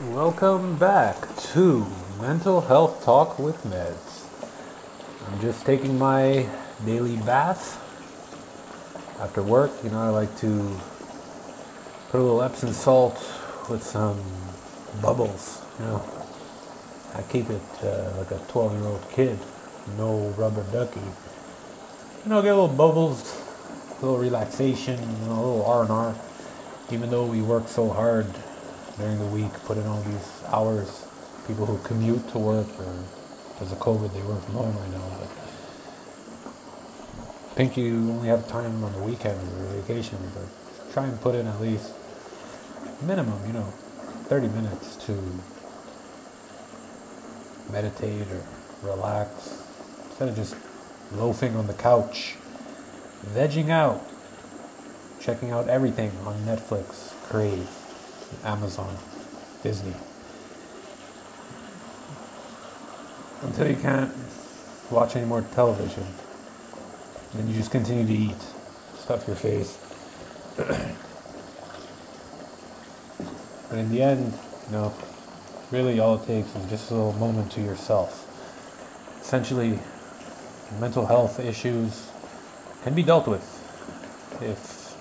Welcome back to Mental Health Talk with Medz. I'm just taking my daily bath after work. You know, I like to put a little Epsom salt with some bubbles. You know, I keep it uh, like a 12 year old kid, no rubber ducky. You know, get a little bubbles, a little relaxation, you know, a little R and R. Even though we work so hard during the week, put in all these hours. People who commute to work or because of COVID, they work from home right now. But I think you only have time on the weekend or vacation, but try and put in at least minimum, you know, 30 minutes to meditate or relax instead of just loafing on the couch, vegging out, checking out everything on Netflix, Crave. Amazon, Disney. Until you can't watch any more television, then you just continue to eat, stuff your face. but in the end, you know, really all it takes is just a little moment to yourself. Essentially, mental health issues can be dealt with if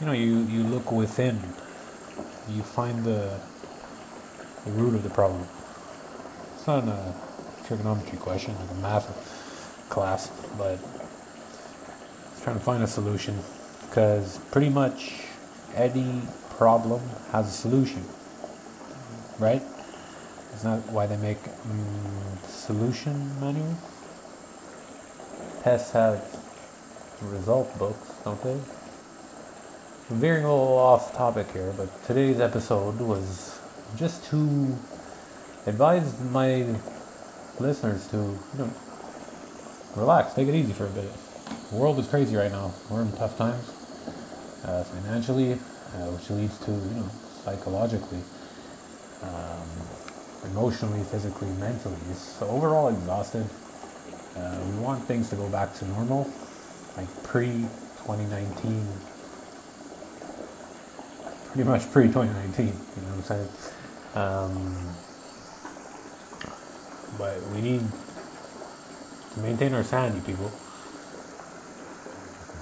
you know you, you look within you find the, the root of the problem. It's not a trigonometry question, like a math class, but it's trying to find a solution because pretty much any problem has a solution, right? Isn't that why they make mm, solution manuals? Tests have result books, don't they? Veering a little off topic here, but today's episode was just to advise my listeners to, you know, relax, take it easy for a bit. The world is crazy right now. We're in tough times uh, financially, uh, which leads to, you know, psychologically, um, emotionally, physically, mentally. So overall exhausted. Uh, we want things to go back to normal, like pre 2019 pretty much pre 2019. You know what I'm saying? Um, but we need to maintain our sanity, people.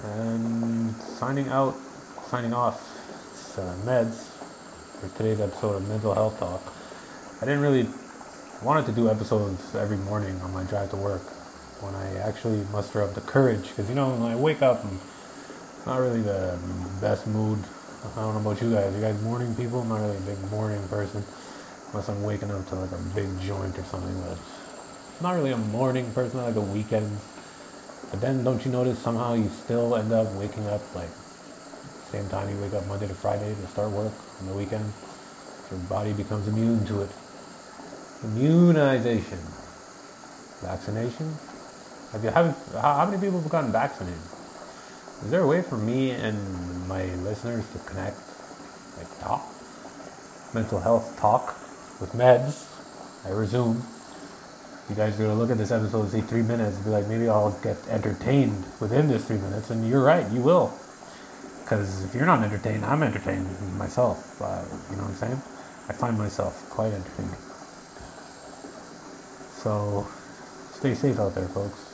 And signing out, signing off, uh, Medz for today's episode of Mental Health Talk. I didn't really wanted to do episodes every morning on my drive to work when I actually muster up the courage because you know when I wake up I'm not really the best mood I don't know about you guys. You guys morning people? I'm not really a big morning person. Unless I'm waking up to like a big joint or something. But I'm not really a morning person, not like a weekend. But then don't you notice somehow you still end up waking up like same time you wake up Monday to Friday to start work on the weekend? Your body becomes immune to it. Immunization. Vaccination. Have you have how many people have gotten vaccinated? Is there a way for me and my listeners to connect, like talk, mental health talk with Medz? I resume. You guys are gonna look at this episode and see three minutes and be like, maybe I'll get entertained within this three minutes, and you're right, you will. Because if you're not entertained, I'm entertained myself. Uh, you know what I'm saying? I find myself quite entertaining. So, stay safe out there, folks.